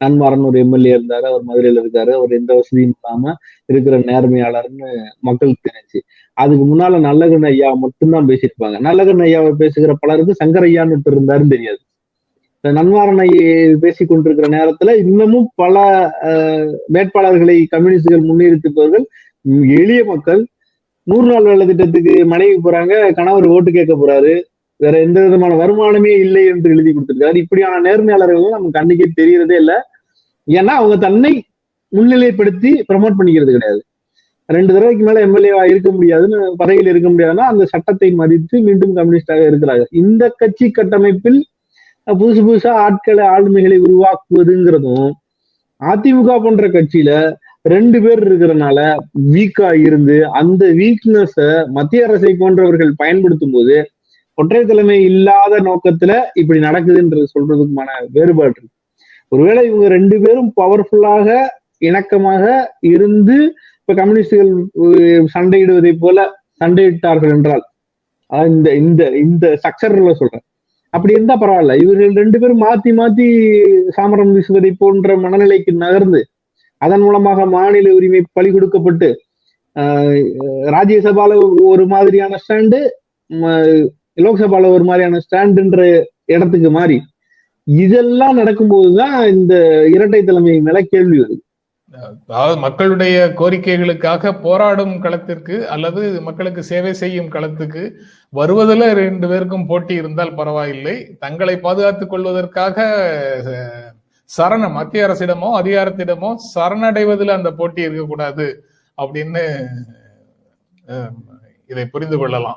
நன்மாறன் ஒரு எம்எல்ஏ இருந்தாரு அவர் மதுரையில இருக்காரு. அவர் எந்த வசதியும் இல்லாம இருக்கிற நேர்மையாளர்னு மக்களுக்கு தெரிஞ்சு. அதுக்கு முன்னால நல்லகன் ஐயா மட்டும்தான் பேசியிருப்பாங்க. நல்லகன் ஐயாவை பேசுகிற பலருக்கு சங்கர் ஐயான்னு இருந்தாருன்னு தெரியாது. நன்மாரன் நன்மாறன் ஐயா கொண்டிருக்கிற நேரத்துல இன்னமும் பல வேட்பாளர்களை கம்யூனிஸ்டுகள் முன்னிறுத்துபவர்கள் எளிய மக்கள். நூறு நாள் வேலை திட்டத்துக்கு மனைவி போறாங்க கணவர் ஓட்டு கேட்க போறாரு. வேற எந்த விதமான வருமானமே இல்லை என்று எழுதி கொடுத்திருக்காரு. இப்படியான நேர்மையாளர்கள் நமக்கு அன்னைக்கே தெரியறதே இல்லை. ஏன்னா அவங்க தன்னை முன்னிலைப்படுத்தி ப்ரமோட் பண்ணிக்கிறது கிடையாது. ரெண்டு தடவைக்கு மேல எம்எல்ஏவா இருக்க முடியாதுன்னு பதவியில் இருக்க முடியாதுன்னா அந்த சட்டத்தை மதித்து மீண்டும் கம்யூனிஸ்டாக இருக்கிறாங்க இந்த கட்சி கட்டமைப்பில் புதுசு புதுசா ஆட்களை ஆளுமைகளை உருவாக்குவதுங்கிறதும் அதிமுக போன்ற கட்சியில ரெண்டு பேர் இருக்கிறனால வீக்கா இருந்து அந்த வீக்னஸ மத்திய அரசை போன்றவர்கள் பயன்படுத்தும் போது ஒற்றை தலைமை இல்லாத நோக்கத்துல இப்படி நடக்குதுன்றது சொல்றதுக்குமான வேறுபாடு இருக்கு. ஒருவேளை இவங்க ரெண்டு பேரும் பவர்ஃபுல்லாக இணக்கமாக இருந்து இப்ப கம்யூனிஸ்டுகள் சண்டையிடுவதை போல சண்டையிட்டார்கள் என்றால் அதாவது இந்த இந்த இந்த ஸ்ட்ரக்சர்ல சொல்றேன். அப்படி இருந்தா பரவாயில்ல. இவர்கள் ரெண்டு பேரும் மாத்தி மாத்தி சாமரம் வீசுவதை போன்ற மனநிலைக்கு நகர்ந்து அதன் மூலமாக மாநில உரிமை பலி கொடுக்கப்பட்டு ஆஹ், ராஜ்யசபால ஒரு மாதிரியான ஸ்டாண்டு லோக்சபால ஒரு மாதிரியான ஸ்டாண்டுன்ற இடத்துக்கு மாறி இதெல்லாம் நடக்கும்போதுதான் இந்த இரட்டை தலைமை மேல கேள்வி வருது. அதாவது மக்களுடைய கோரிக்கைகளுக்காக போராடும் களத்திற்கு அல்லது மக்களுக்கு சேவை செய்யும் களத்துக்கு வருவதில் ரெண்டு பேருக்கும் போட்டி இருந்தால் பரவாயில்லை. தங்களை பாதுகாத்துக் கொள்வதற்காக சரண மத்திய அரசிடமோ அதிகாரத்திடமோ சரணடைவதில் அந்த போட்டி இருக்கக்கூடாது அப்படின்னு இதை புரிந்து கொள்ளலாம்.